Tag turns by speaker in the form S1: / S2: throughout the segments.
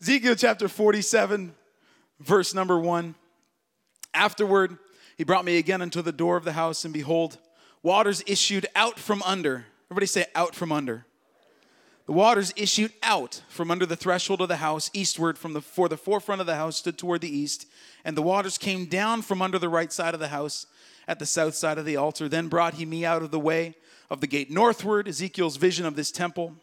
S1: Ezekiel chapter 47, verse number 1. Afterward, he brought me again unto the door of the house, and behold, waters issued out from under. Everybody say, out from under. The waters issued out from under the threshold of the house, eastward from the for the forefront of the house stood toward the east, and the waters came down from under the right side of the house at the south side of the altar. Then brought he me out of the way of the gate northward, Ezekiel's vision of this temple,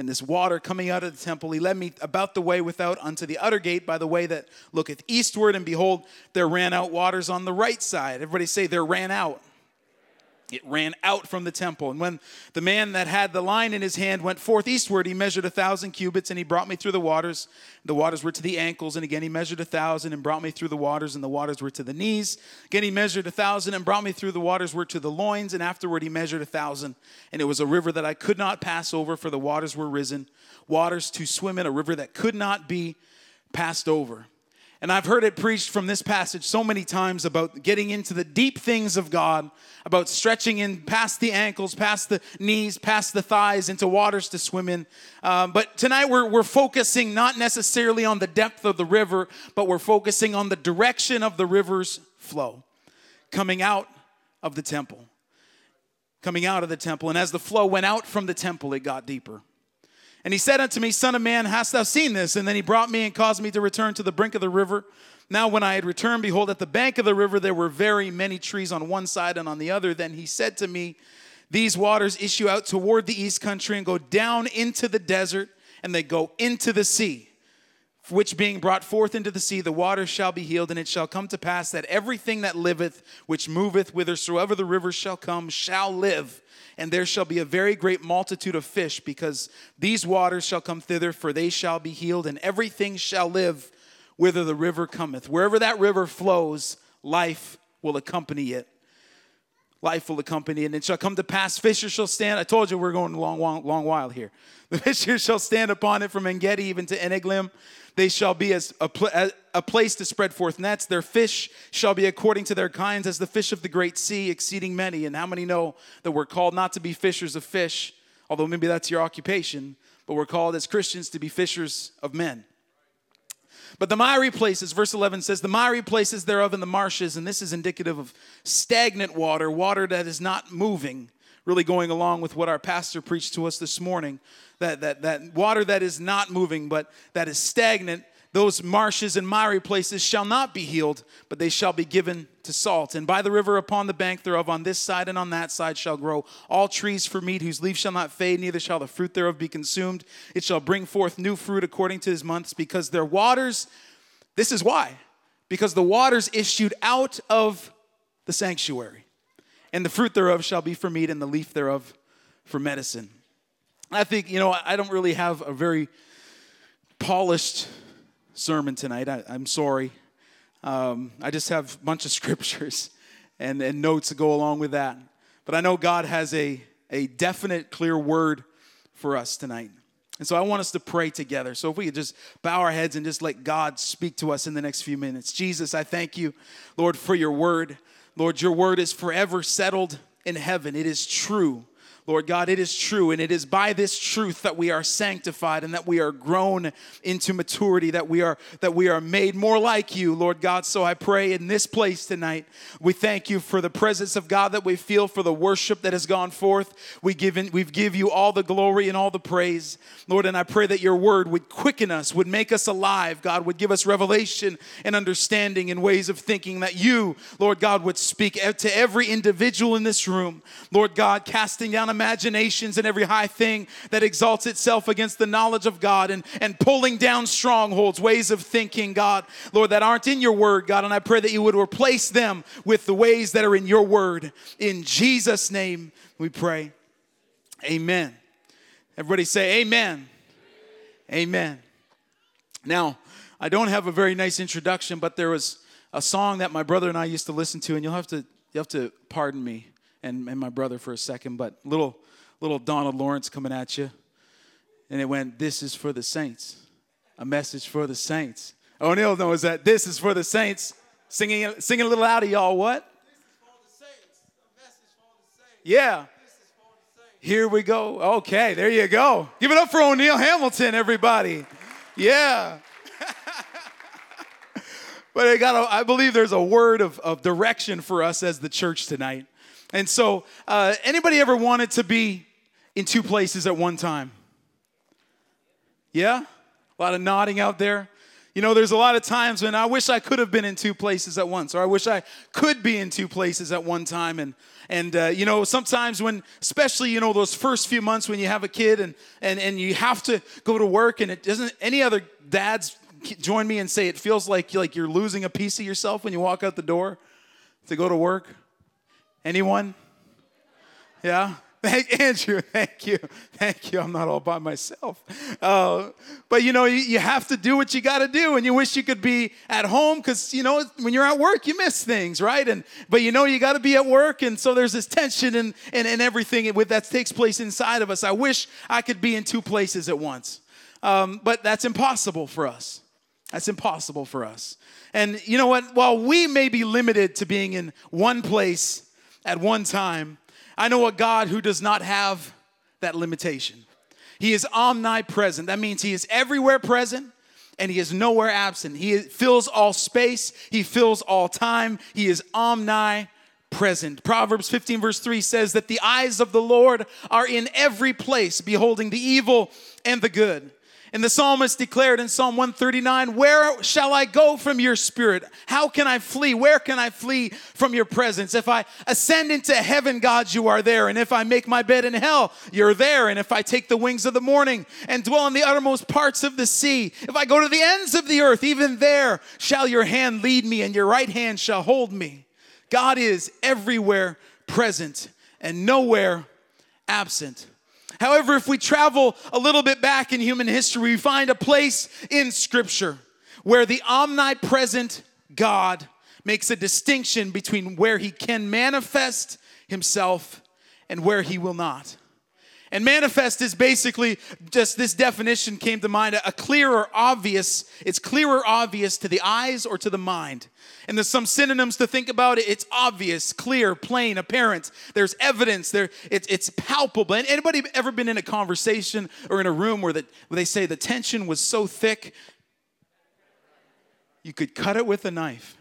S1: and this water coming out of the temple. He led me about the way without unto the utter gate by the way that looketh eastward, and behold, there ran out waters on the right side. Everybody say, there ran out it ran out from the temple. And when the man that had the line in his hand went forth eastward, he measured a thousand cubits, and he brought me through the waters. The waters were to the ankles, and again he measured a thousand and brought me through the waters, and the waters were to the knees. Again he measured a thousand and brought me through the waters were to the loins, and afterward he measured a thousand. And it was a river that I could not pass over, for the waters were risen, waters to swim in, a river that could not be passed over. And I've heard it preached from this passage so many times about getting into the deep things of God, about stretching in past the ankles, past the knees, past the thighs, into waters to swim in. Um, but tonight we're, we're focusing not necessarily on the depth of the river, but we're focusing on the direction of the river's flow coming out of the temple. Coming out of the temple. And as the flow went out from the temple, it got deeper. And he said unto me, Son of man, hast thou seen this? And then he brought me and caused me to return to the brink of the river. Now, when I had returned, behold, at the bank of the river there were very many trees on one side and on the other. Then he said to me, These waters issue out toward the east country and go down into the desert, and they go into the sea. Which being brought forth into the sea, the waters shall be healed, and it shall come to pass that everything that liveth, which moveth whithersoever the rivers shall come, shall live and there shall be a very great multitude of fish, because these waters shall come thither, for they shall be healed, and everything shall live whither the river cometh. Wherever that river flows, life will accompany it. Life will accompany it. And it shall come to pass, fishers shall stand. I told you we're going a long, long, long while here. The fishers shall stand upon it from Engedi even to Eneglaim. They shall be as a, pl- a place to spread forth nets. Their fish shall be according to their kinds, as the fish of the great sea, exceeding many. And how many know that we're called not to be fishers of fish, although maybe that's your occupation, but we're called as Christians to be fishers of men. But the miry places, verse 11 says, the miry places thereof in the marshes, and this is indicative of stagnant water, water that is not moving, really going along with what our pastor preached to us this morning that, that, that water that is not moving, but that is stagnant, those marshes and miry places shall not be healed, but they shall be given to salt. And by the river upon the bank thereof, on this side and on that side, shall grow all trees for meat, whose leaves shall not fade, neither shall the fruit thereof be consumed. It shall bring forth new fruit according to his months, because their waters, this is why, because the waters issued out of the sanctuary. And the fruit thereof shall be for meat, and the leaf thereof for medicine. I think, you know, I don't really have a very polished sermon tonight. I, am sorry. Um, I just have a bunch of scriptures and, and notes to go along with that. But I know God has a, a definite, clear word for us tonight. And so I want us to pray together. So if we could just bow our heads and just let God speak to us in the next few minutes. Jesus, I thank you, Lord, for your word. Lord, your word is forever settled in heaven. It is true. Lord God, it is true, and it is by this truth that we are sanctified and that we are grown into maturity, that we are that we are made more like you, Lord God. So I pray in this place tonight, we thank you for the presence of God that we feel, for the worship that has gone forth. We give in, we give you all the glory and all the praise, Lord. And I pray that your word would quicken us, would make us alive, God, would give us revelation and understanding and ways of thinking that you, Lord God, would speak to every individual in this room, Lord God, casting down a imaginations and every high thing that exalts itself against the knowledge of God and, and pulling down strongholds, ways of thinking, God, Lord, that aren't in your word, God. And I pray that you would replace them with the ways that are in your word. In Jesus' name we pray. Amen. Everybody say, Amen. Amen. Now, I don't have a very nice introduction, but there was a song that my brother and I used to listen to, and you'll have to you'll have to pardon me and, and my brother for a second, but little little Donald Lawrence coming at you. And it went, This is for the saints. A message for the saints. O'Neill knows that this is for the saints. Singing, singing a little out of y'all, what? Yeah. Here we go. Okay, there you go. Give it up for O'Neill Hamilton, everybody. Yeah. but I got I believe there's a word of, of direction for us as the church tonight. And so, uh, anybody ever wanted to be in two places at one time? Yeah? A lot of nodding out there. You know, there's a lot of times when I wish I could have been in two places at once, or I wish I could be in two places at one time. And and uh, you know, sometimes when, especially you know, those first few months when you have a kid and and and you have to go to work, and it doesn't. Any other dads join me and say it feels like like you're losing a piece of yourself when you walk out the door to go to work. Anyone? Yeah. Thank Andrew. Thank you. Thank you. I'm not all by myself. Uh, but you know, you, you, have to do what you got to do, and you wish you could be at home because you know when you're at work, you miss things, right? And but you know you got to be at work, and so there's this tension and and, and everything with that takes place inside of us. I wish I could be in two places at once, um, but that's impossible for us. That's impossible for us. And you know what? While we may be limited to being in one place at one time I know a God who does not have that limitation. He is omnipresent. That means He is everywhere present and He is nowhere absent. He fills all space, He fills all time. He is omnipresent. Proverbs 15, verse 3 says that the eyes of the Lord are in every place, beholding the evil and the good. And the psalmist declared in Psalm 139 Where shall I go from your spirit? How can I flee? Where can I flee from your presence? If I ascend into heaven, God, you are there. And if I make my bed in hell, you're there. And if I take the wings of the morning and dwell in the uttermost parts of the sea, if I go to the ends of the earth, even there shall your hand lead me and your right hand shall hold me. God is everywhere present and nowhere absent. However, if we travel a little bit back in human history, we find a place in Scripture where the omnipresent God makes a distinction between where he can manifest himself and where he will not. And manifest is basically just this definition came to mind a clear or obvious, it's clear or obvious to the eyes or to the mind. And there's some synonyms to think about it. It's obvious, clear, plain, apparent. There's evidence. There, it, it's palpable. And anybody ever been in a conversation or in a room where, the, where they say the tension was so thick you could cut it with a knife?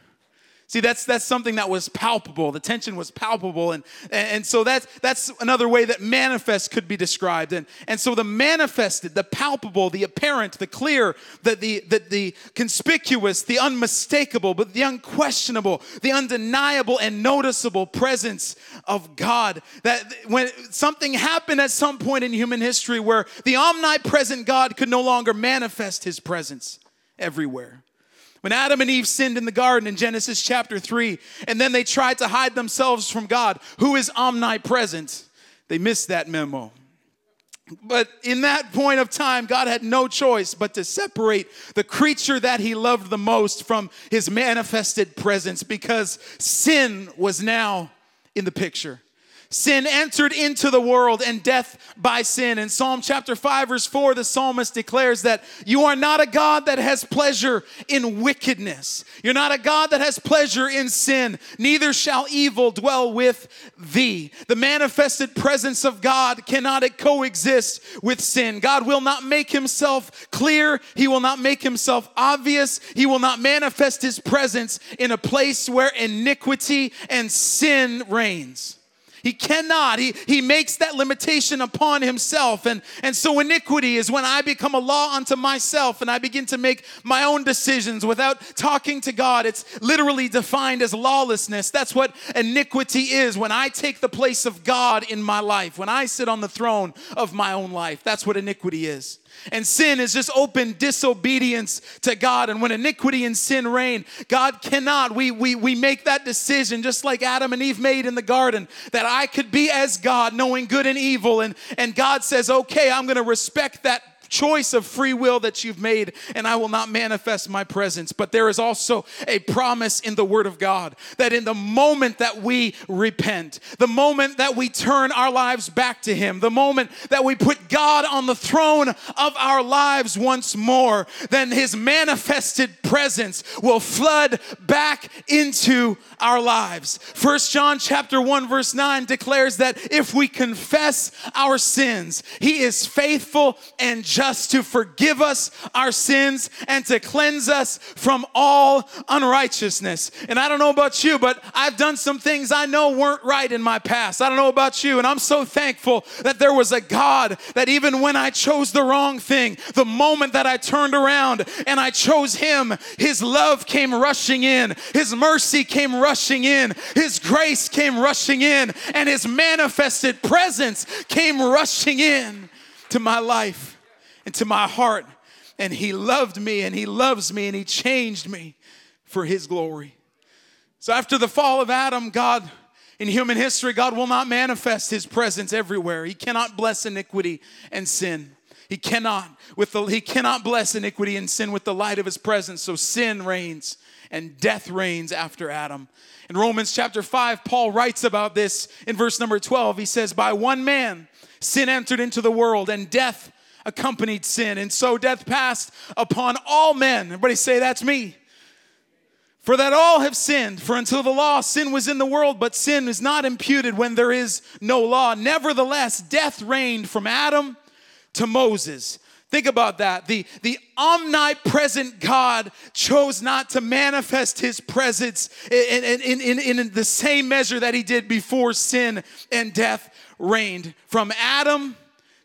S1: See, that's that's something that was palpable. The tension was palpable, and and so that's that's another way that manifest could be described. And and so the manifested, the palpable, the apparent, the clear, the the the, the conspicuous, the unmistakable, but the unquestionable, the undeniable and noticeable presence of God. That when something happened at some point in human history where the omnipresent God could no longer manifest His presence everywhere. When Adam and Eve sinned in the garden in Genesis chapter 3, and then they tried to hide themselves from God, who is omnipresent, they missed that memo. But in that point of time, God had no choice but to separate the creature that he loved the most from his manifested presence because sin was now in the picture. Sin entered into the world and death by sin. In Psalm chapter 5, verse 4, the psalmist declares that you are not a God that has pleasure in wickedness. You're not a God that has pleasure in sin, neither shall evil dwell with thee. The manifested presence of God cannot coexist with sin. God will not make himself clear, he will not make himself obvious, he will not manifest his presence in a place where iniquity and sin reigns. He cannot. He, he makes that limitation upon himself. And, and so iniquity is when I become a law unto myself and I begin to make my own decisions without talking to God. It's literally defined as lawlessness. That's what iniquity is when I take the place of God in my life, when I sit on the throne of my own life. That's what iniquity is. And sin is just open disobedience to God. And when iniquity and sin reign, God cannot. We, we, we make that decision just like Adam and Eve made in the garden that I could be as God, knowing good and evil. And, and God says, okay, I'm going to respect that choice of free will that you've made, and I will not manifest my presence. But there is also a promise in the Word of God that in the moment that we repent, the moment that we turn our lives back to Him, the moment that we put God on the throne of our lives once more, then His manifested presence will flood back into our lives. First John chapter 1 verse 9 declares that if we confess our sins, he is faithful and just just to forgive us our sins and to cleanse us from all unrighteousness. And I don't know about you, but I've done some things I know weren't right in my past. I don't know about you, and I'm so thankful that there was a God that even when I chose the wrong thing, the moment that I turned around and I chose Him, His love came rushing in, His mercy came rushing in, His grace came rushing in, and His manifested presence came rushing in to my life and to my heart. And He loved me and He loves me and He changed me for His glory. So after the fall of Adam, God, in human history, God will not manifest His presence everywhere. He cannot bless iniquity and sin. He cannot with the, he cannot bless iniquity and sin with the light of his presence. So sin reigns and death reigns after Adam. In Romans chapter 5, Paul writes about this in verse number 12. He says, By one man sin entered into the world, and death accompanied sin. And so death passed upon all men. Everybody say, That's me. For that all have sinned. For until the law, sin was in the world, but sin is not imputed when there is no law. Nevertheless, death reigned from Adam to Moses. Think about that. The, the omnipresent God chose not to manifest his presence in, in, in, in, the same measure that he did before sin and death reigned from Adam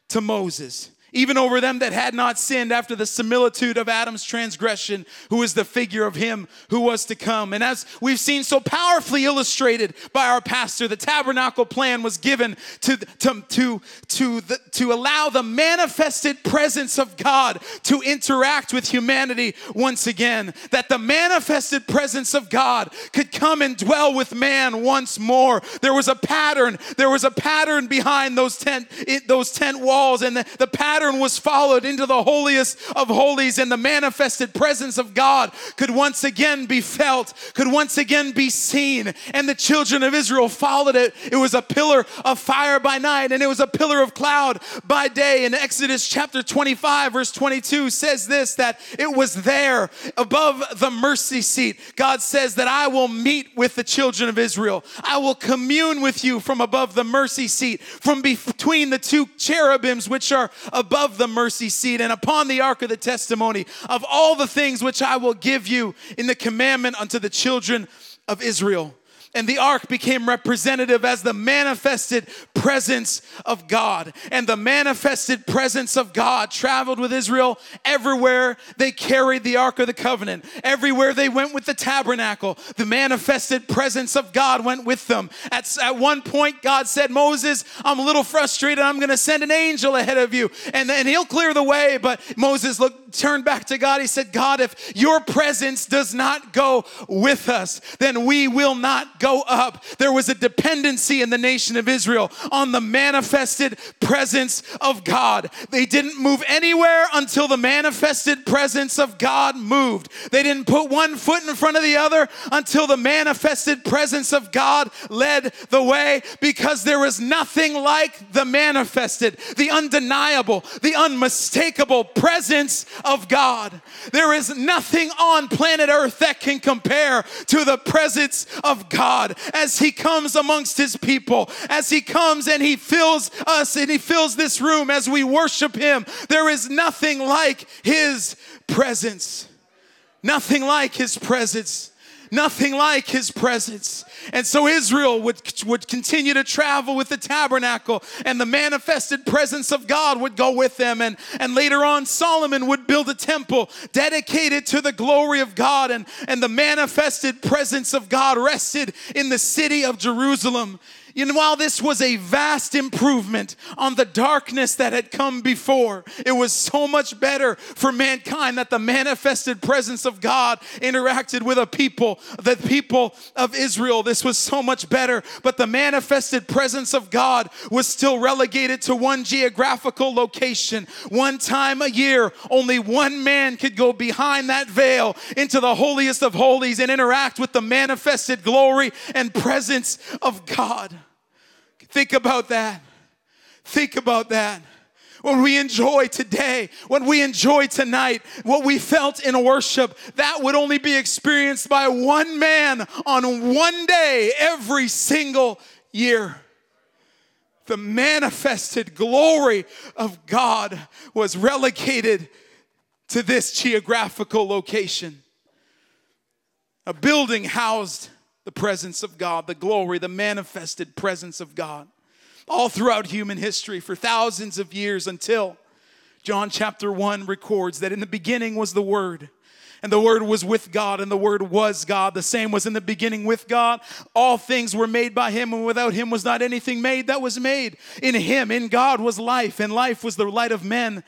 S1: to Moses even over them that had not sinned after the similitude of Adam's transgression, who is the figure of him who was to come. And as we've seen so powerfully illustrated by our pastor, the tabernacle plan was given to, to, to, to, the, to allow the manifested presence of God to interact with humanity once again, that the manifested presence of God could come and dwell with man once more. There was a pattern, there was a pattern behind those tent, those tent walls, and the, the pattern pattern was followed into the holiest of holies, and the manifested presence of God could once again be felt, could once again be seen. And the children of Israel followed it. It was a pillar of fire by night, and it was a pillar of cloud by day. And Exodus chapter 25, verse 22 says this that it was there above the mercy seat. God says that I will meet with the children of Israel, I will commune with you from above the mercy seat, from between the two cherubims which are above above the mercy seat and upon the ark of the testimony of all the things which I will give you in the commandment unto the children of Israel and the ark became representative as the manifested presence of God. And the manifested presence of God traveled with Israel everywhere they carried the ark of the covenant, everywhere they went with the tabernacle. The manifested presence of God went with them. At, at one point, God said, Moses, I'm a little frustrated. I'm going to send an angel ahead of you, and, and he'll clear the way. But Moses looked, turned back to God. He said, God, if your presence does not go with us, then we will not go up. There was a dependency in the nation of Israel on the manifested presence of God. They didn't move anywhere until the manifested presence of God moved. They didn't put one foot in front of the other until the manifested presence of God led the way because there is nothing like the manifested, the undeniable, the unmistakable presence of God. There is nothing on planet Earth that can compare to the presence of God. God as He comes amongst His people, as He comes and He fills us and He fills this room as we worship Him. There is nothing like His presence. Nothing like His presence nothing like his presence. And so Israel would, would continue to travel with the tabernacle, and the manifested presence of God would go with them. And, and later on, Solomon would build a temple dedicated to the glory of God, and, and the manifested presence of God rested in the city of Jerusalem. And while this was a vast improvement on the darkness that had come before, it was so much better for mankind that the manifested presence of God interacted with a people, the people of Israel. This was so much better, but the manifested presence of God was still relegated to one geographical location. One time a year, only one man could go behind that veil into the holiest of holies and interact with the manifested glory and presence of God. Think about that. Think about that. When we enjoy today, when we enjoy tonight, what we felt in worship, that would only be experienced by one man on one day every single year. the manifested glory of God was relegated to this geographical location. A building housed the presence of God, the glory, the manifested presence of God, all throughout human history for thousands of years until John chapter 1 records that in the beginning was the Word. And the Word was with God, and the Word was God. The same was in the beginning with God. All things were made by Him, and without Him was not anything made that was made. In Him, in God, was life, and life was the light of men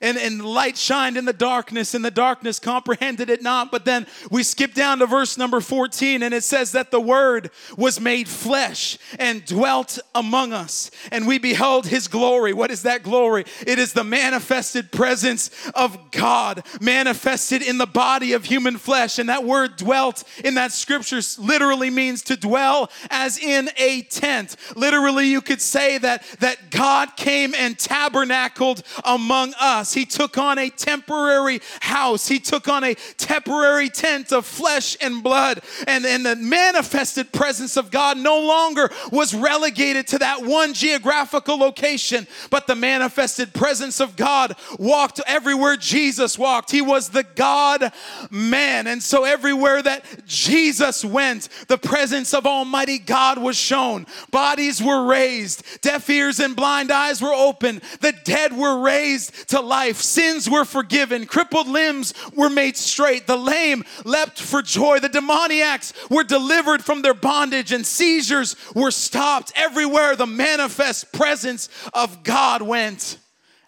S1: and, and light shined in the darkness, and the darkness comprehended it not. But then we skip down to verse number 14, and it says that the Word was made flesh and dwelt among us, and we beheld His glory. What is that glory? It is the manifested presence of God, manifested in the body of human flesh. And that word dwelt in that scripture literally means to dwell as in a tent. Literally, you could say that, that God came and tabernacled among us. He took on a temporary house. He took on a temporary tent of flesh and blood. And, and the manifested presence of God no longer was relegated to that one geographical location, but the manifested presence of God walked everywhere Jesus walked. He was the God man. And so everywhere that Jesus went, the presence of Almighty God was shown. Bodies were raised, deaf ears and blind eyes were opened, the dead were raised to life life. Sins were forgiven. Crippled limbs were made straight. The lame leapt for joy. The demoniacs were delivered from their bondage and seizures were stopped. Everywhere the manifest presence of God went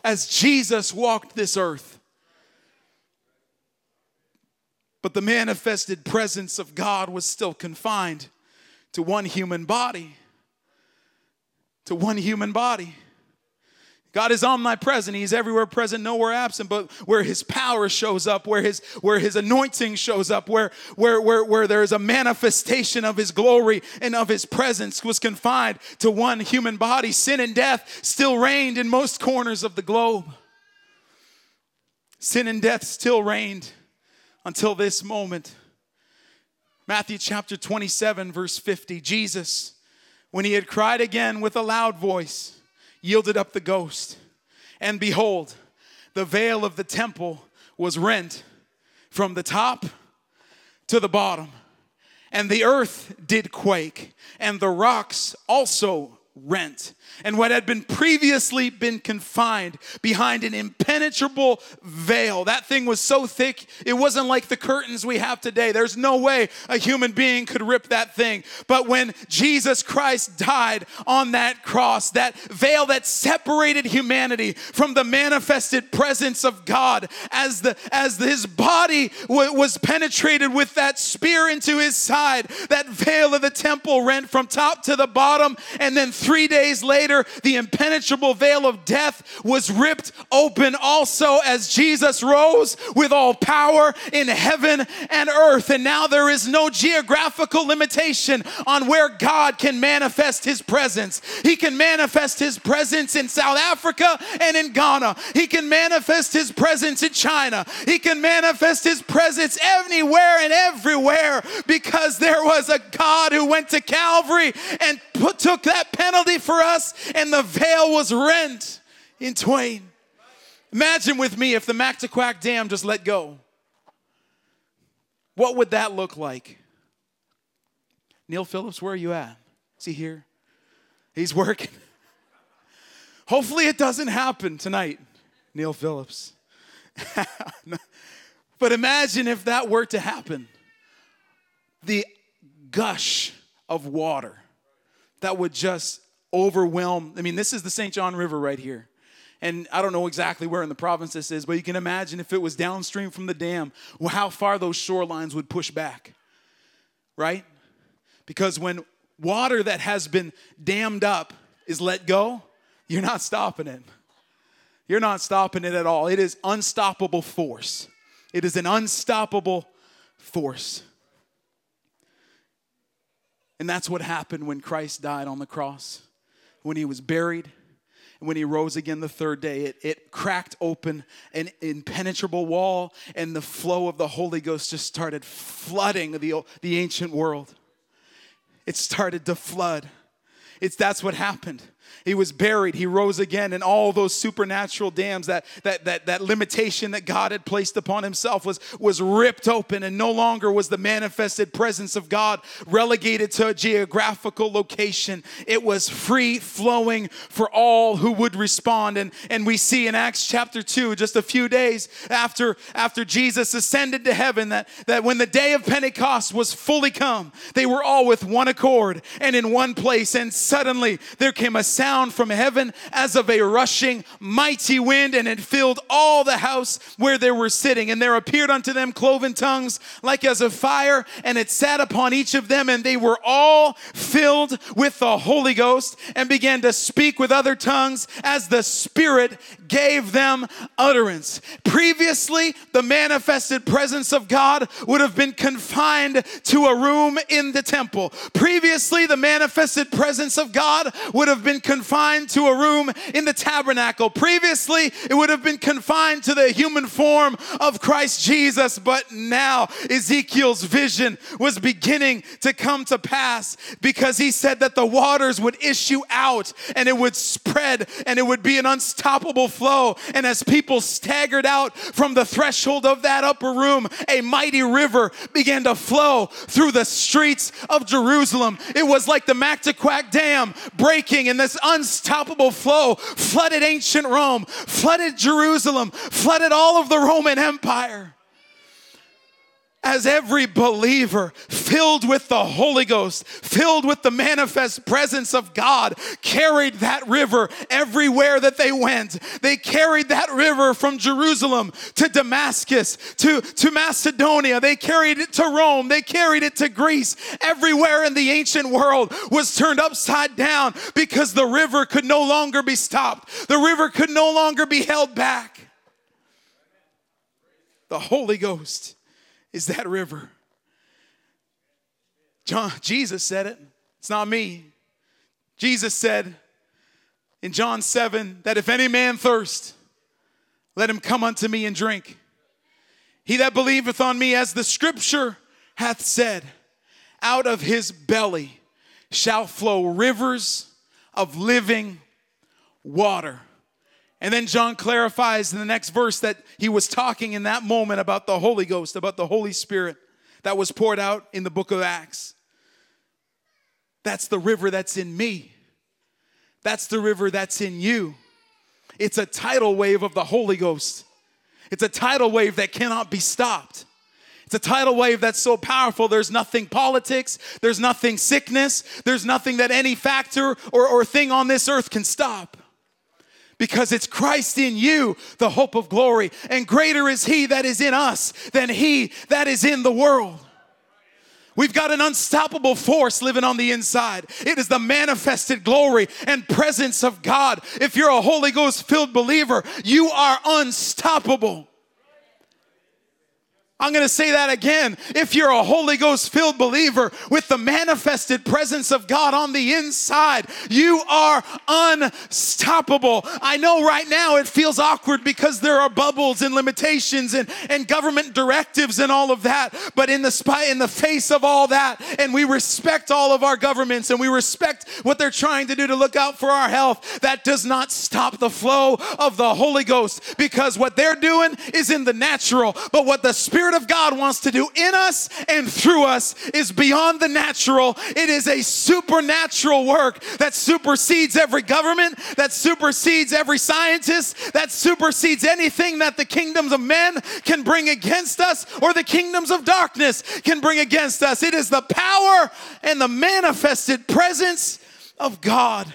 S1: as Jesus walked this earth. But the manifested presence of God was still confined to one human body. To one human body. God is omnipresent. He's everywhere present, nowhere absent. But where his power shows up, where his where his anointing shows up, where where where, where there is a manifestation of his glory and of his presence was confined to one human body. Sin and death still reigned in most corners of the globe. Sin and death still reigned until this moment. Matthew chapter 27, verse 50. Jesus, when he had cried again with a loud voice, yielded up the ghost. And behold, the veil of the temple was rent from the top to the bottom. And the earth did quake, and the rocks also rent and what had been previously been confined behind an impenetrable veil. That thing was so thick it wasn't like the curtains we have today. There's no way a human being could rip that thing. But when jesus christ died on that cross that veil that separated humanity from the manifested presence of god as the as his body w- was penetrated with that spear into his side that veil of the temple rent from top to the bottom and then Three days later, the impenetrable veil of death was ripped open also as Jesus rose with all power in heaven and earth. And now there is no geographical limitation on where God can manifest his presence. He can manifest his presence in South Africa and in Ghana. He can manifest his presence in China. He can manifest his presence anywhere and everywhere because there was a God who went to Calvary and put, took that penalty penalty for us, and the veil was rent in twain. Imagine with me if the Mactaquac Dam just let go. What would that look like? Neil Phillips, where are you at? Is he here? He's working. Hopefully, it doesn't happen tonight, Neil Phillips. but imagine if that were to happen the gush of water that would just overwhelm. I mean, this is the St. John River right here. And I don't know exactly where in the province this is, but you can imagine if it was downstream from the dam, how far those shorelines would push back, right? Because when water that has been dammed up is let go, you're not stopping it. You're not stopping it at all. It is unstoppable force. It is an unstoppable force. And that's what happened when Christ died on the cross, when he was buried, and when he rose again the third day. It, it cracked open an impenetrable wall, and the flow of the Holy Ghost just started flooding the, the ancient world. It started to flood. It's that's what happened. He was buried, he rose again, and all those supernatural dams, that, that, that, that limitation that God had placed upon himself was, was ripped open, and no longer was the manifested presence of God relegated to a geographical location. It was free flowing for all who would respond. And, and we see in Acts chapter 2, just a few days after, after Jesus ascended to heaven, that, that when the day of Pentecost was fully come, they were all with one accord and in one place, and suddenly there came a sound from heaven as of a rushing mighty wind, and it filled all the house where they were sitting. And there appeared unto them cloven tongues like as of fire, and it sat upon each of them, and they were all filled with the Holy Ghost and began to speak with other tongues as the Spirit gave them utterance. Previously, the manifested presence of God would have been confined to a room in the temple. Previously, the manifested presence of God would have been confined to a room in the tabernacle. Previously, it would have been confined to the human form of Christ Jesus, but now Ezekiel's vision was beginning to come to pass because he said that the waters would issue out and it would spread and it would be an unstoppable flow. And as people staggered out from the threshold of that upper room, a mighty river began to flow through the streets of Jerusalem. It was like the Mactaquac Dam breaking, and this unstoppable flow flooded ancient Rome, flooded Jerusalem, flooded all of the Roman Empire as every believer filled with the Holy Ghost, filled with the manifest presence of God, carried that river everywhere that they went. They carried that river from Jerusalem to Damascus to, to Macedonia. They carried it to Rome. They carried it to Greece. Everywhere in the ancient world was turned upside down because the river could no longer be stopped, the river could no longer be held back. The Holy Ghost is that river. John, Jesus said it. It's not me. Jesus said in John 7 that if any man thirst, let him come unto me and drink. He that believeth on me, as the scripture hath said, out of his belly shall flow rivers of living water. And then John clarifies in the next verse that he was talking in that moment about the Holy Ghost, about the Holy Spirit that was poured out in the book of Acts. That's the river that's in me. That's the river that's in you. It's a tidal wave of the Holy Ghost. It's a tidal wave that cannot be stopped. It's a tidal wave that's so powerful, there's nothing politics, there's nothing sickness, there's nothing that any factor or, or thing on this earth can stop because it's Christ in you, the hope of glory. And greater is He that is in us than He that is in the world. We've got an unstoppable force living on the inside. It is the manifested glory and presence of God. If you're a Holy Ghost filled believer, you are unstoppable. I'm going to say that again. If you're a Holy Ghost filled believer with the manifested presence of God on the inside, you are unstoppable. I know right now it feels awkward because there are bubbles and limitations and, and government directives and all of that. But in the spy, in the face of all that, and we respect all of our governments and we respect what they're trying to do to look out for our health, that does not stop the flow of the Holy Ghost because what they're doing is in the natural, but what the Spirit Spirit of God wants to do in us and through us is beyond the natural. It is a supernatural work that supersedes every government, that supersedes every scientist, that supersedes anything that the kingdoms of men can bring against us or the kingdoms of darkness can bring against us. It is the power and the manifested presence of God.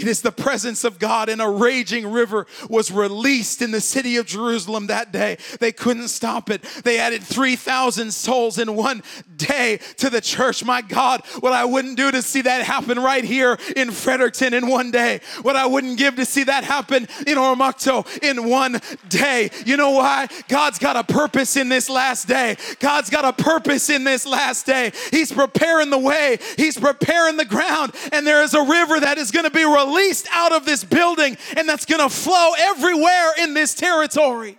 S1: It is the presence of God, and a raging river was released in the city of Jerusalem that day. They couldn't stop it. They added 3,000 souls in one day to the church. My God, what I wouldn't do to see that happen right here in Fredericton in one day, what I wouldn't give to see that happen in Oromocto in one day. You know why? God's got a purpose in this last day. God's got a purpose in this last day. He's preparing the way, He's preparing the ground, and there is a river that is going to be released released out of this building and that's going to flow everywhere in this territory.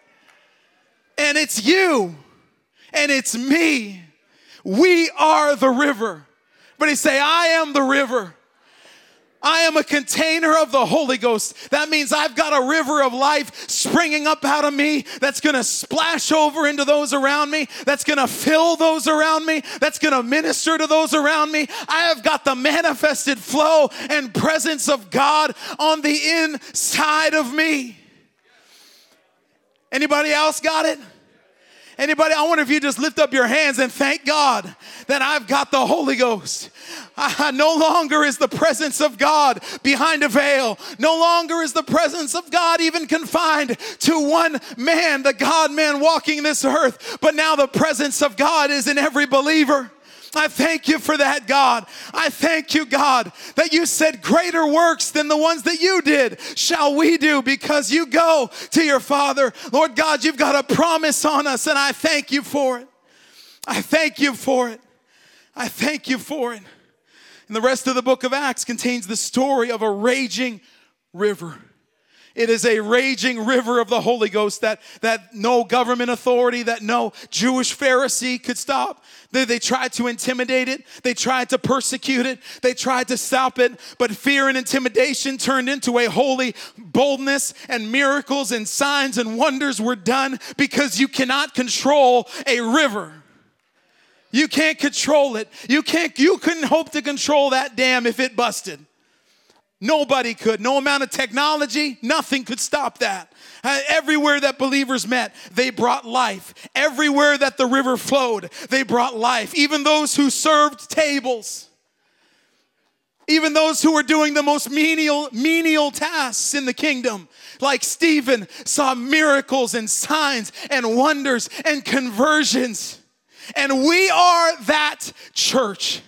S1: And it's you and it's me. We are the river. But he say, I am the river. I am a container of the Holy Ghost. That means I've got a river of life springing up out of me that's gonna splash over into those around me, that's gonna fill those around me, that's gonna minister to those around me. I have got the manifested flow and presence of God on the inside of me. Anybody else got it? Anybody, I wonder if you just lift up your hands and thank God that I've got the Holy Ghost. I, no longer is the presence of God behind a veil. No longer is the presence of God even confined to one man, the God man walking this earth. But now the presence of God is in every believer. I thank you for that, God. I thank you, God, that you said greater works than the ones that you did shall we do because you go to your Father. Lord God, you've got a promise on us, and I thank you for it. I thank you for it. I thank you for it. And the rest of the book of Acts contains the story of a raging river. It is a raging river of the Holy Ghost that, that no government authority, that no Jewish Pharisee could stop. They, they tried to intimidate it, they tried to persecute it, they tried to stop it, but fear and intimidation turned into a holy boldness, and miracles and signs and wonders were done because you cannot control a river. You can't control it. You can't you couldn't hope to control that dam if it busted. Nobody could. No amount of technology, nothing could stop that. Uh, everywhere that believers met, they brought life. Everywhere that the river flowed, they brought life. Even those who served tables, even those who were doing the most menial, menial tasks in the kingdom, like Stephen, saw miracles and signs and wonders and conversions. And we are that church.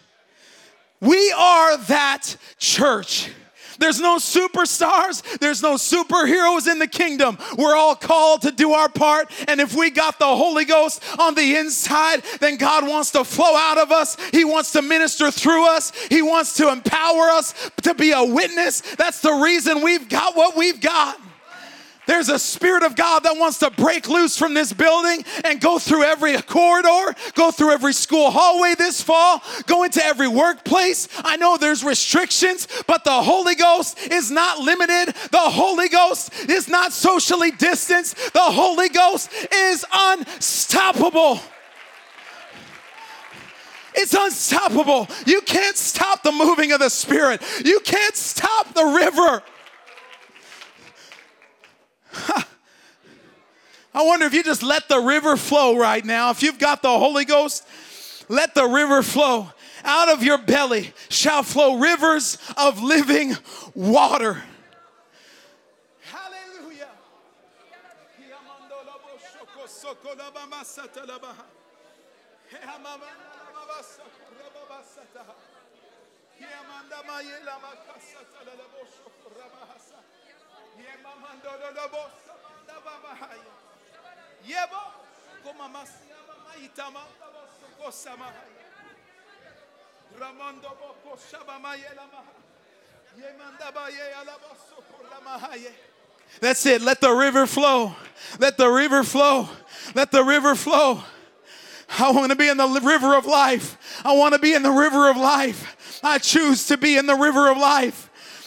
S1: We are that church. There's no superstars, there's no superheroes in the kingdom. We're all called to do our part. And if we got the Holy Ghost on the inside, then God wants to flow out of us. He wants to minister through us, He wants to empower us to be a witness. That's the reason we've got what we've got. There's a Spirit of God that wants to break loose from this building and go through every corridor, go through every school hallway this fall, go into every workplace. I know there's restrictions, but the Holy Ghost is not limited. The Holy Ghost is not socially distanced. The Holy Ghost is unstoppable. It's unstoppable. You can't stop the moving of the Spirit, you can't stop the river. I wonder if you just let the river flow right now. If you've got the Holy Ghost, let the river flow. Out of your belly shall flow rivers of living water. Hallelujah. That's it. Let the river flow. Let the river flow. Let the river flow. I want to be in the river of life. I want to be in the river of life. I choose to be in the river of life.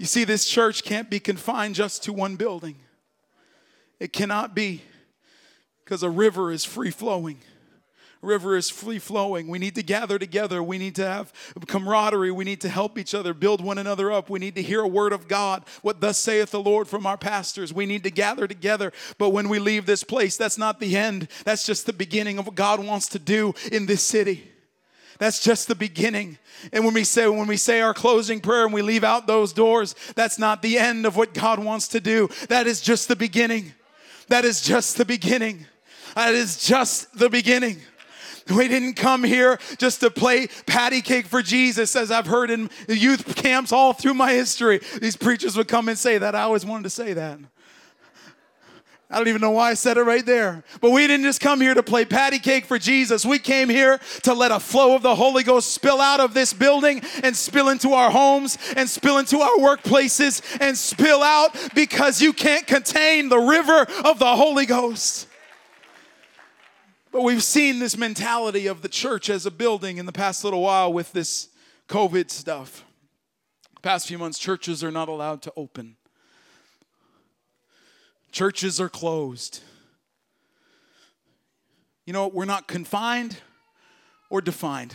S1: You see, this church can't be confined just to one building. It cannot be because a river is free flowing. River is free flowing. We need to gather together. We need to have camaraderie. We need to help each other, build one another up. We need to hear a word of God, what thus saith the Lord from our pastors. We need to gather together. But when we leave this place, that's not the end. That's just the beginning of what God wants to do in this city. That's just the beginning. And when we say when we say our closing prayer and we leave out those doors, that's not the end of what God wants to do. That is just the beginning. That is just the beginning. That is just the beginning. We didn't come here just to play patty cake for Jesus, as I've heard in youth camps all through my history. These preachers would come and say that. I always wanted to say that. I don't even know why I said it right there. But we didn't just come here to play patty cake for Jesus. We came here to let a flow of the Holy Ghost spill out of this building and spill into our homes and spill into our workplaces and spill out because you can't contain the river of the Holy Ghost. But we've seen this mentality of the church as a building in the past little while with this COVID stuff. The past few months, churches are not allowed to open. Churches are closed. You know, we're not confined or defined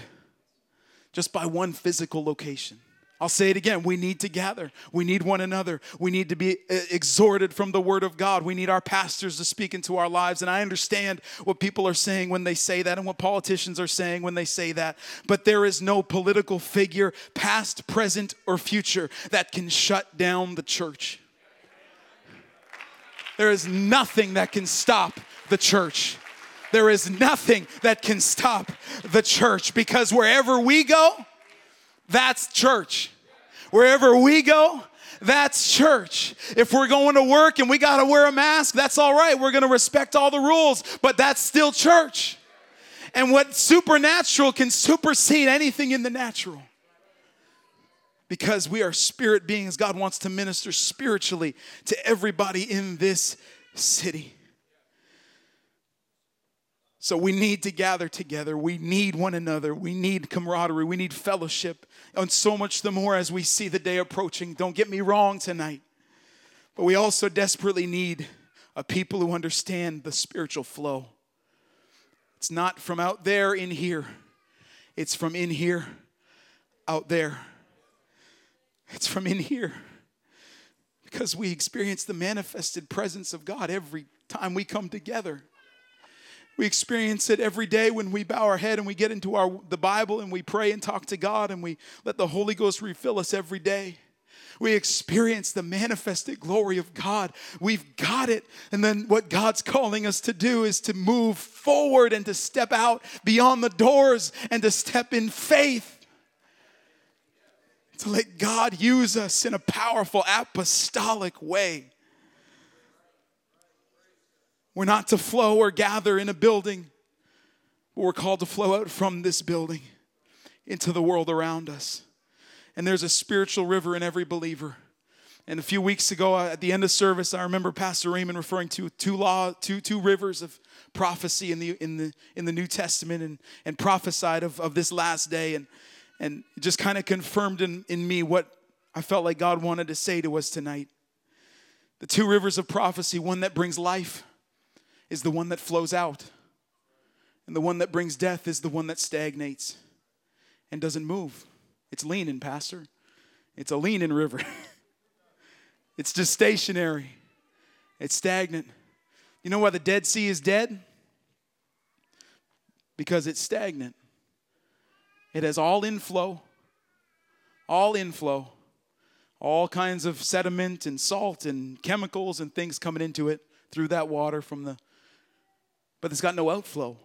S1: just by one physical location. I'll say it again. We need to gather. We need one another. We need to be uh, exhorted from the Word of God. We need our pastors to speak into our lives. And I understand what people are saying when they say that and what politicians are saying when they say that. But there is no political figure, past, present, or future, that can shut down the church. There is nothing that can stop the church. There is nothing that can stop the church because wherever we go, that's church. Wherever we go, that's church. If we're going to work and we got to wear a mask, that's all right. We're going to respect all the rules, but that's still church. And what supernatural can supersede anything in the natural because we are spirit beings. God wants to minister spiritually to everybody in this city. So we need to gather together. We need one another. We need camaraderie. We need fellowship. And so much the more as we see the day approaching. Don't get me wrong tonight. But we also desperately need a people who understand the spiritual flow. It's not from out there in here, it's from in here out there. It's from in here. Because we experience the manifested presence of God every time we come together. We experience it every day when we bow our head and we get into our the Bible and we pray and talk to God and we let the Holy Ghost refill us every day. We experience the manifested glory of God. We've got it. And then what God's calling us to do is to move forward and to step out beyond the doors and to step in faith to let God use us in a powerful apostolic way. We're not to flow or gather in a building, but we're called to flow out from this building into the world around us. And there's a spiritual river in every believer. And a few weeks ago, uh, at the end of service, I remember Pastor Raymond referring to two law, two, two rivers of prophecy in the in the in the New Testament and, and prophesied of, of this last day. And and just kind of confirmed in, in me what I felt like God wanted to say to us tonight. The two rivers of prophecy, one that brings life is the one that flows out, and the one that brings death is the one that stagnates and doesn't move. It's leaning, Pastor. It's a leaning river. it's just stationary, it's stagnant. You know why the Dead Sea is dead? Because it's stagnant. It has all inflow, all inflow, all kinds of sediment and salt and chemicals and things coming into it through that water from the, but it's got no outflow.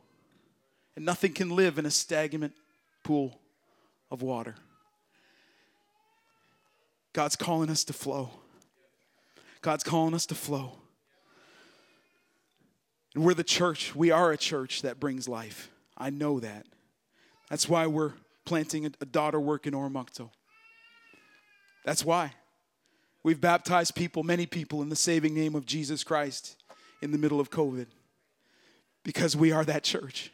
S1: And nothing can live in a stagnant pool of water. God's calling us to flow. God's calling us to flow. And we're the church. We are a church that brings life. I know that. That's why we're planting a, daughter work in Oromocto. That's why. We've baptized people, many people, in the saving name of Jesus Christ in the middle of COVID because we are that church.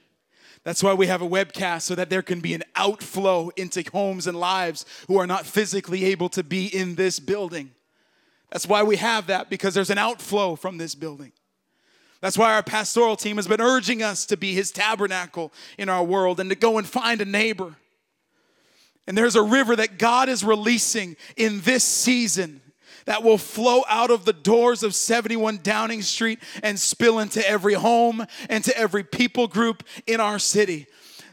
S1: That's why we have a webcast so that there can be an outflow into homes and lives who are not physically able to be in this building. That's why we have that because there's an outflow from this building. That's why our pastoral team has been urging us to be his tabernacle in our world and to go and find a neighbor. And there's a river that God is releasing in this season that will flow out of the doors of 71 Downing Street and spill into every home and to every people group in our city.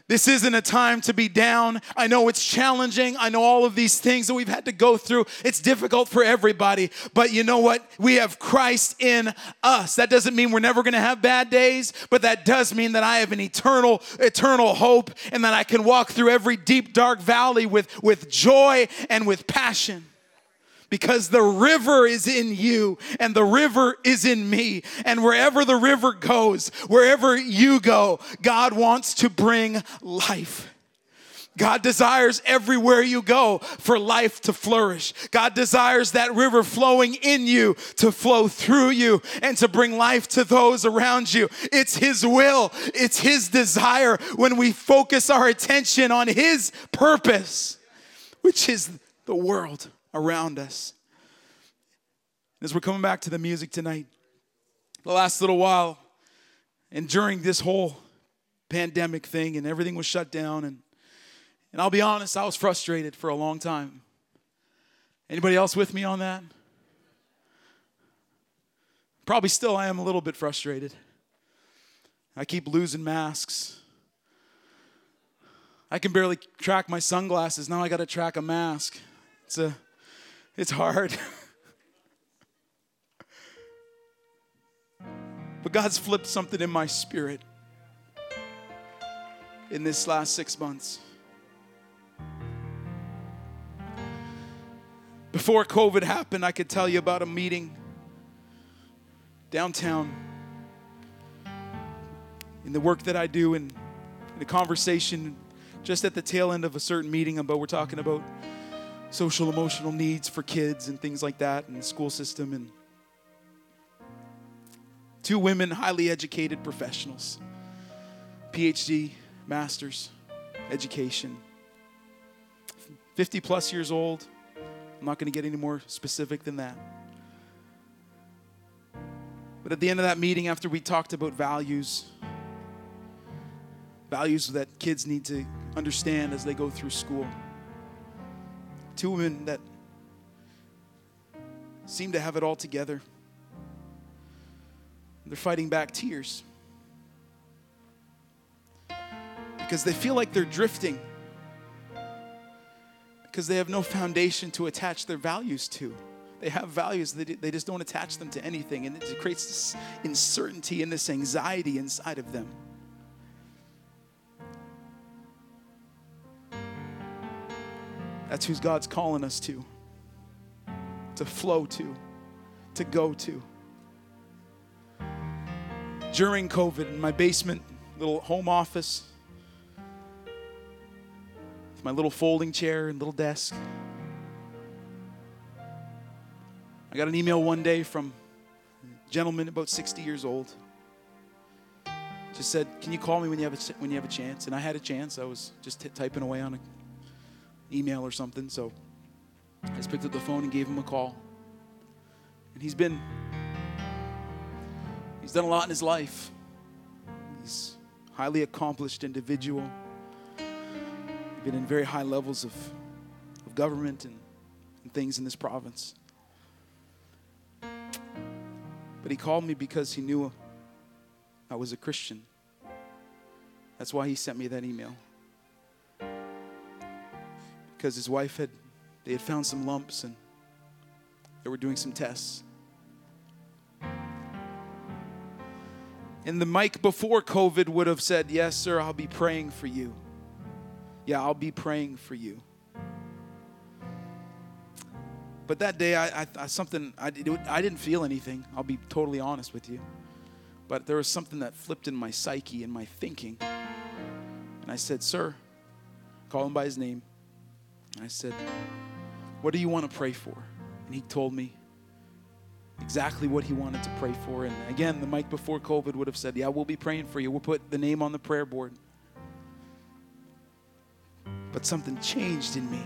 S1: This isn't a time to be down. I know it's challenging. I know all of these things that we've had to go through. It's difficult for everybody. But you know what? We have Christ in us. That doesn't mean we're never going to have bad days, but that does mean that I have an eternal, eternal hope and that I can walk through every deep, dark valley with, with joy and with passion because the river is in you and the river is in me. And wherever the river goes, wherever you go, God wants to bring life. God desires everywhere you go for life to flourish. God desires that river flowing in you to flow through you and to bring life to those around you. It's His will, it's His desire when we focus our attention on His purpose, which is the world around us. As we're coming back to the music tonight, the last little while, and during this whole pandemic thing, and everything was shut down, and and I'll be honest, I was frustrated for a long time. Anybody else with me on that? Probably still I am a little bit frustrated. I keep losing masks. I can barely track my sunglasses. Now I got to track a mask. It's a it's hard. but God's flipped something in my spirit in this last 6 months. Before COVID happened, I could tell you about a meeting downtown in the work that I do and in a conversation just at the tail end of a certain meeting about we're talking about social emotional needs for kids and things like that in the school system. And two women highly educated professionals phd masters education. 50 plus years old. I'm not going to get any more specific than that. But at the end of that meeting after we talked about values values that kids need to understand as they go through school two women that seem to have it all together. They're fighting back tears because they feel like they're drifting because they have no foundation to attach their values to. They have values, they, they just don't attach them to anything, and it creates this uncertainty and this anxiety inside of them. That's who God's calling us to, to flow to, to go to. During COVID, in my basement, little home office, with my little folding chair and little desk, I got an email one day from a gentleman about 60 years old. Just said, "Can you call me when you have a, when you have a chance?" And I had a chance. I was just t- typing away on a email or something. So I just picked up the phone and gave him a call. And he's been, he's done a lot in his life. He's highly accomplished individual. Been in very high levels of, of government and, and things in this province. But he called me because he knew I was a Christian. That's why he sent me that email because his wife had they had found some lumps and they were doing some tests. And the Mike before COVID would have said, Yes, sir, I'll be praying for you. Yeah, I'll be praying for you. But that day, I, I, I something I, I didn't feel anything. I'll be totally honest with you. But there was something that flipped in my psyche and my thinking. And I said, Sir, call him by his name. I said, What do you want to pray for? And he told me exactly what he wanted to pray for. And again, the Mike before COVID would have said, Yeah, we'll be praying for you. We'll put the name on the prayer board. But something changed in me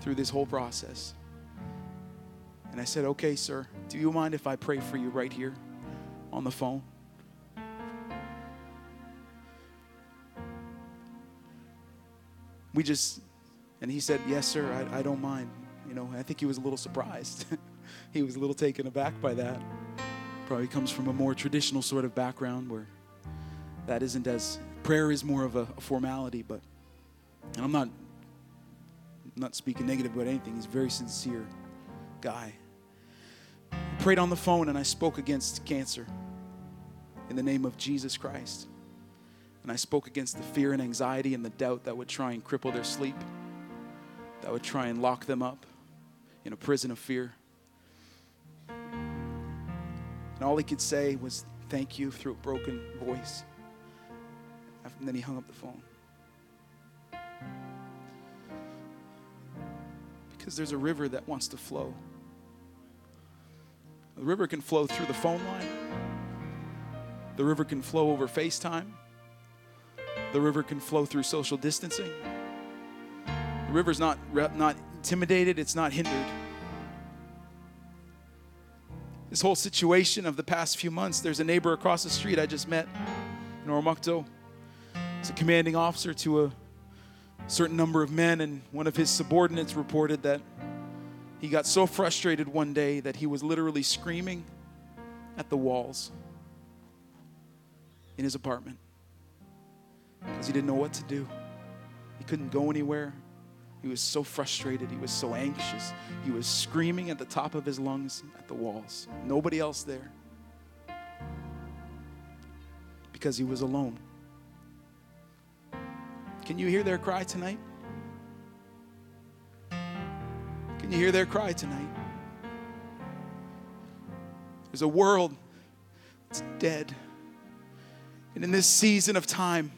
S1: through this whole process. And I said, Okay, sir, do you mind if I pray for you right here on the phone? We just and he said, Yes, sir, I, I don't mind. You know, I think he was a little surprised. he was a little taken aback by that. Probably comes from a more traditional sort of background where that isn't as Prayer is more of a, a formality, but and I'm not not speaking negative about anything. He's a very sincere guy. I prayed on the phone and I spoke against cancer in the name of Jesus Christ. And I spoke against the fear and anxiety and the doubt that would try and cripple their sleep, that would try and lock them up in a prison of fear. And all he could say was, Thank you through a broken voice. And then he hung up the phone. Because there's a river that wants to flow. The river can flow through the phone line. The river can flow over FaceTime. The river can flow through social distancing. The river's not, not intimidated, it's not hindered. This whole situation of the past few months, there's a neighbor across the street I just met in Oromocto. He's a commanding officer to a certain number of men, and one of his subordinates reported that he got so frustrated one day that he was literally screaming at the walls in his apartment because he didn't know what to do. He couldn't go anywhere. He was so frustrated. He was so anxious. He was screaming at the top of his lungs at the walls. Nobody else there because he was alone. Can you hear their cry tonight? Can you hear their cry tonight? There's a world that's dead. And in this season of time,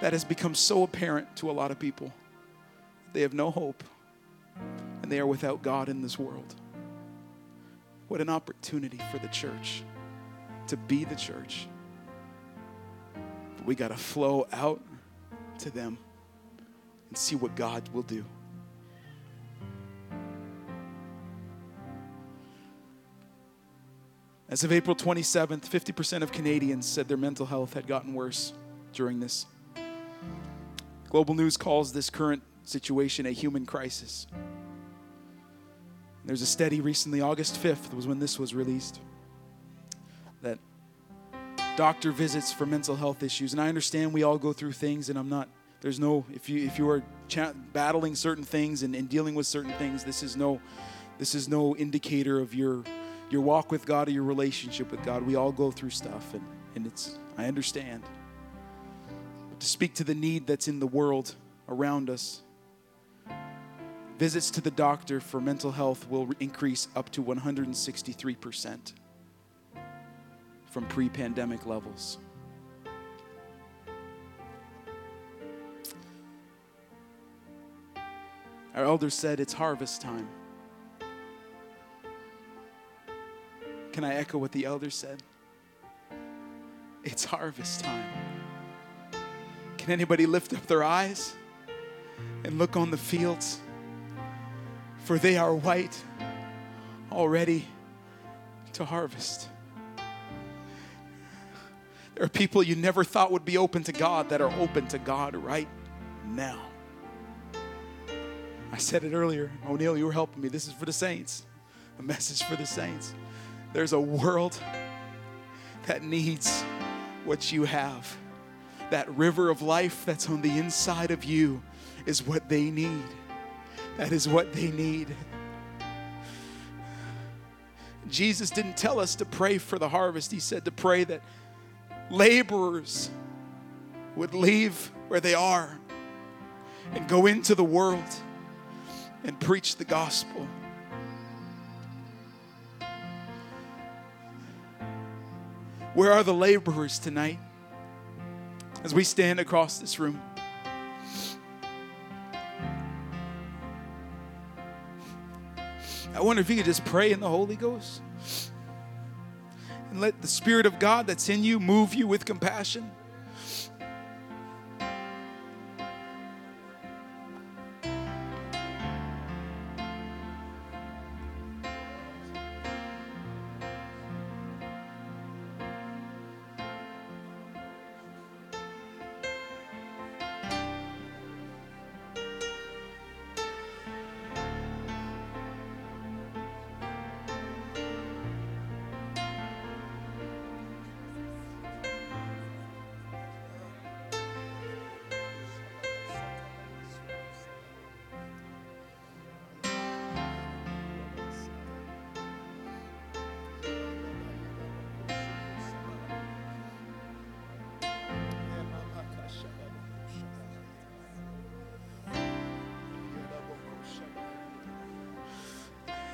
S1: that has become so apparent to a lot of people. They have no hope and they are without God in this world. What an opportunity for the church to be the church. But we got to flow out to them and see what God will do. As of April 27th, 50% of Canadians said their mental health had gotten worse during this. Global News calls this current situation a human crisis. There's a study recently, August 5th was when this was released, that doctor visits for mental health issues. And I understand we all go through things, and I'm not, there's no, if you, if you are cha- battling certain things and, and dealing with certain things, this is no, this is no indicator of your, your walk with God or your relationship with God. We all go through stuff, and, and it's, I understand. But to speak to the need that's in the world around us, visits to the doctor for mental health will increase up to 163% from pre pandemic levels. Our elders said it's harvest time. Can I echo what the elders said? It's harvest time. Can anybody lift up their eyes and look on the fields? For they are white, already to harvest. There are people you never thought would be open to God that are open to God right now. I said it earlier. O'Neill, you were helping me. This is for the saints, a message for the saints. There's a world that needs what you have. That river of life that's on the inside of you is what they need. That is what they need. Jesus didn't tell us to pray for the harvest, He said to pray that laborers would leave where they are and go into the world and preach the gospel. Where are the laborers tonight as we stand across this room? I wonder if you could just pray in the Holy Ghost and let the Spirit of God that's in you move you with compassion.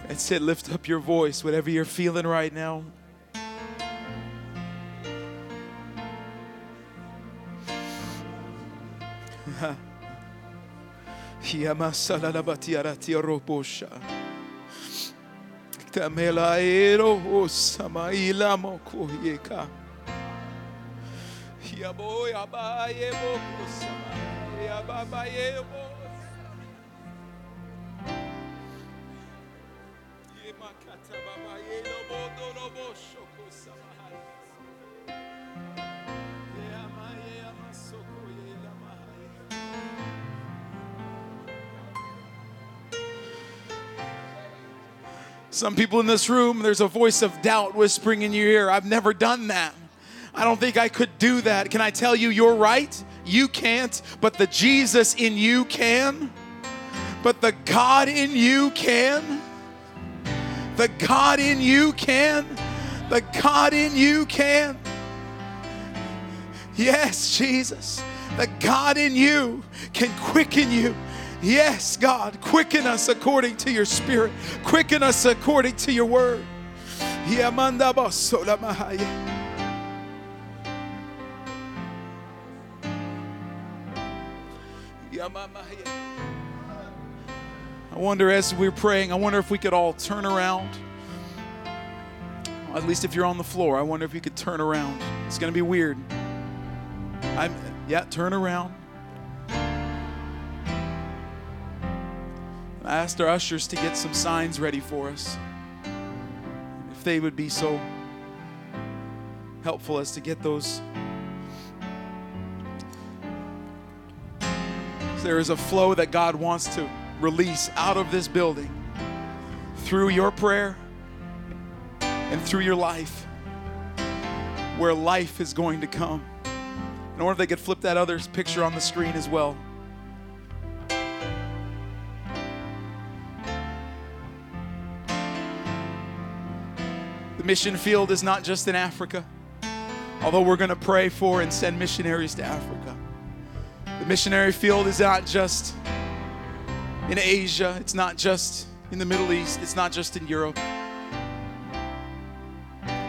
S1: That's it. Lift up your voice, whatever you're feeling right now. Some people in this room, there's a voice of doubt whispering in your ear. I've never done that. I don't think I could do that. Can I tell you, you're right? You can't, but the Jesus in you can. But the God in you can. The God in you can. The God in you can. Yes, Jesus. The God in you can quicken you. Yes, God, quicken us according to your spirit. Quicken us according to your word. I wonder as we're praying, I wonder if we could all turn around. At least if you're on the floor, I wonder if you could turn around. It's going to be weird. I'm yeah, turn around. I asked our ushers to get some signs ready for us. If they would be so helpful as to get those. There is a flow that God wants to release out of this building through your prayer and through your life, where life is going to come. And I wonder if they could flip that other picture on the screen as well. The mission field is not just in Africa, although we're going to pray for and send missionaries to Africa. The missionary field is not just in Asia, it's not just in the Middle East, it's not just in Europe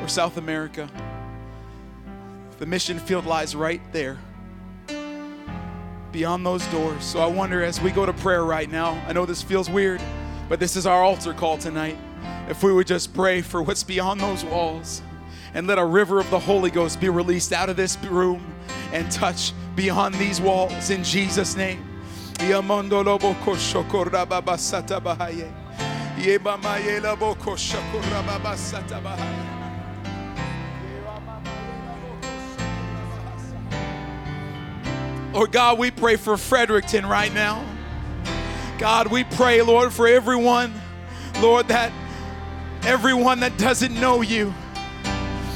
S1: or South America. The mission field lies right there beyond those doors. So I wonder as we go to prayer right now, I know this feels weird, but this is our altar call tonight. If we would just pray for what's beyond those walls and let a river of the Holy Ghost be released out of this room and touch beyond these walls in Jesus' name. Lord God, we pray for Fredericton right now. God, we pray, Lord, for everyone, Lord, that everyone that doesn't know you,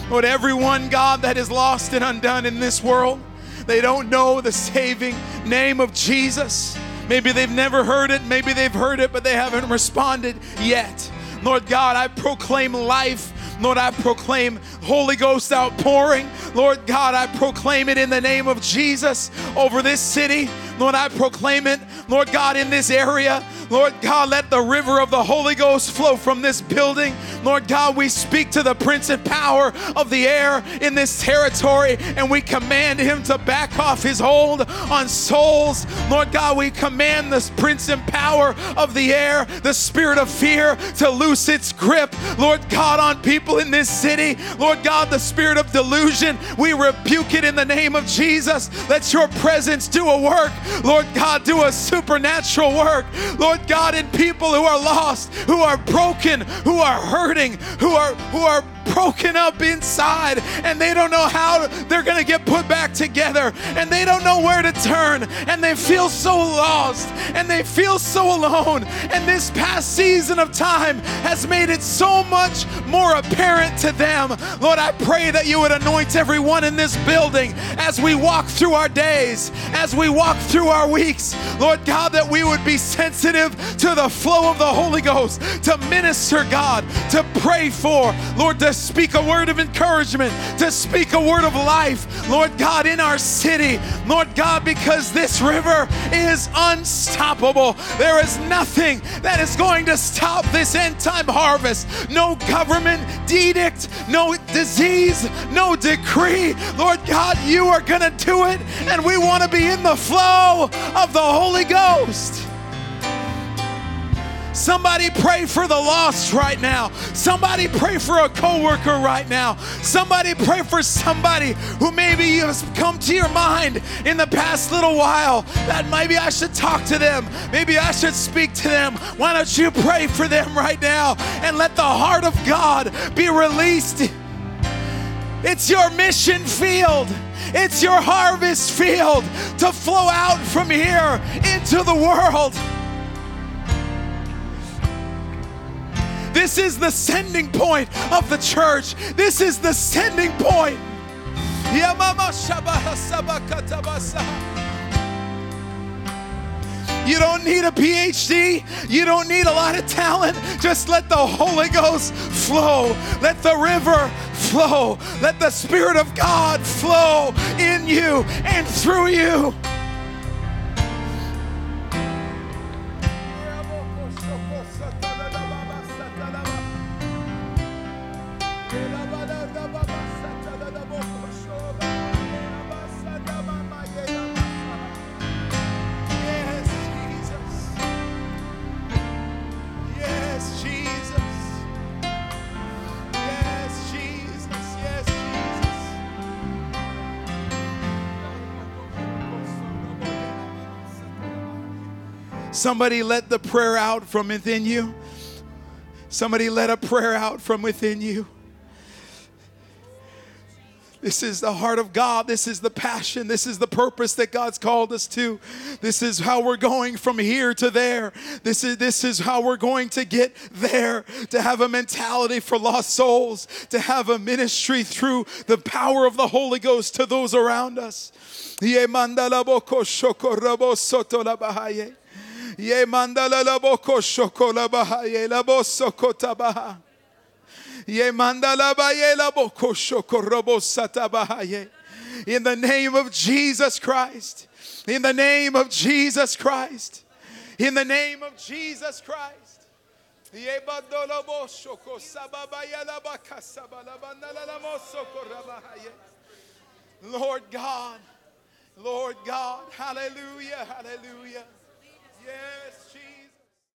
S1: Lord, everyone, God, that is lost and undone in this world, they don't know the saving name of Jesus. Maybe they've never heard it, maybe they've heard it, but they haven't responded yet. Lord God, I proclaim life. Lord, I proclaim Holy Ghost outpouring. Lord God, I proclaim it in the name of Jesus over this city. Lord, I proclaim it, Lord God, in this area. Lord God, let the river of the Holy Ghost flow from this building. Lord God, we speak to the prince and power of the air in this territory and we command him to back off his hold on souls. Lord God, we command this prince and power of the air, the spirit of fear, to loose its grip, Lord God, on people in this city. Lord God, the spirit of delusion, we rebuke it in the name of Jesus. Let your presence do a work. Lord God, do a supernatural work. Lord God, in people who are lost, who are broken, who are hurting, who are who are broken up inside and they don't know how they're going to get put back together and they don't know where to turn and they feel so lost and they feel so alone. And this past season of time has made it so much more apparent to them. Lord, I pray that you would anoint everyone in this building as we walk through our days, as we walk through our weeks. Lord God, that we would be sensitive sensitive to the flow of the Holy Ghost, to minister, God, to pray for, Lord, to speak a word of encouragement, to speak a word of life, Lord God, in our city, Lord God, because this river is unstoppable. There is nothing that is going to stop this end time harvest. No government edict, no disease, no decree. Lord God, you are going to do it, and we want to be in the flow of the Holy Ghost. Somebody pray for the lost right now. Somebody pray for a coworker right now. Somebody pray for somebody who maybe has come to your mind in the past little while that maybe I should talk to them. Maybe I should speak to them. Why don't you pray for them right now and let the heart of God be released? It's your mission field. It's your harvest field to flow out from here into the world. This is the sending point of the church. This is the sending point. You don't need a PhD. You don't need a lot of talent. Just let the Holy Ghost flow. Let the river flow. Let the Spirit of God flow in you and through you. Somebody let the prayer out from within you. Somebody let a prayer out from within you. This is the heart of God. This is the passion. This is the purpose that God's called us to. This is how we're going from here to there. This is, this is how we're going to get there. To have a mentality for lost souls, to have a ministry through the power of the Holy Ghost to those around us. Ye mandala la. Ye boko shoko la bahaye. La bo soko tabaha. Ye mandala baye la boko satabahaye. In the name of Jesus Christ. In the name of Jesus Christ. In the name of Jesus Christ. Ye sababaya la baka sabala bandala la rabahaye. Lord God, Lord God, hallelujah, hallelujah. Yes.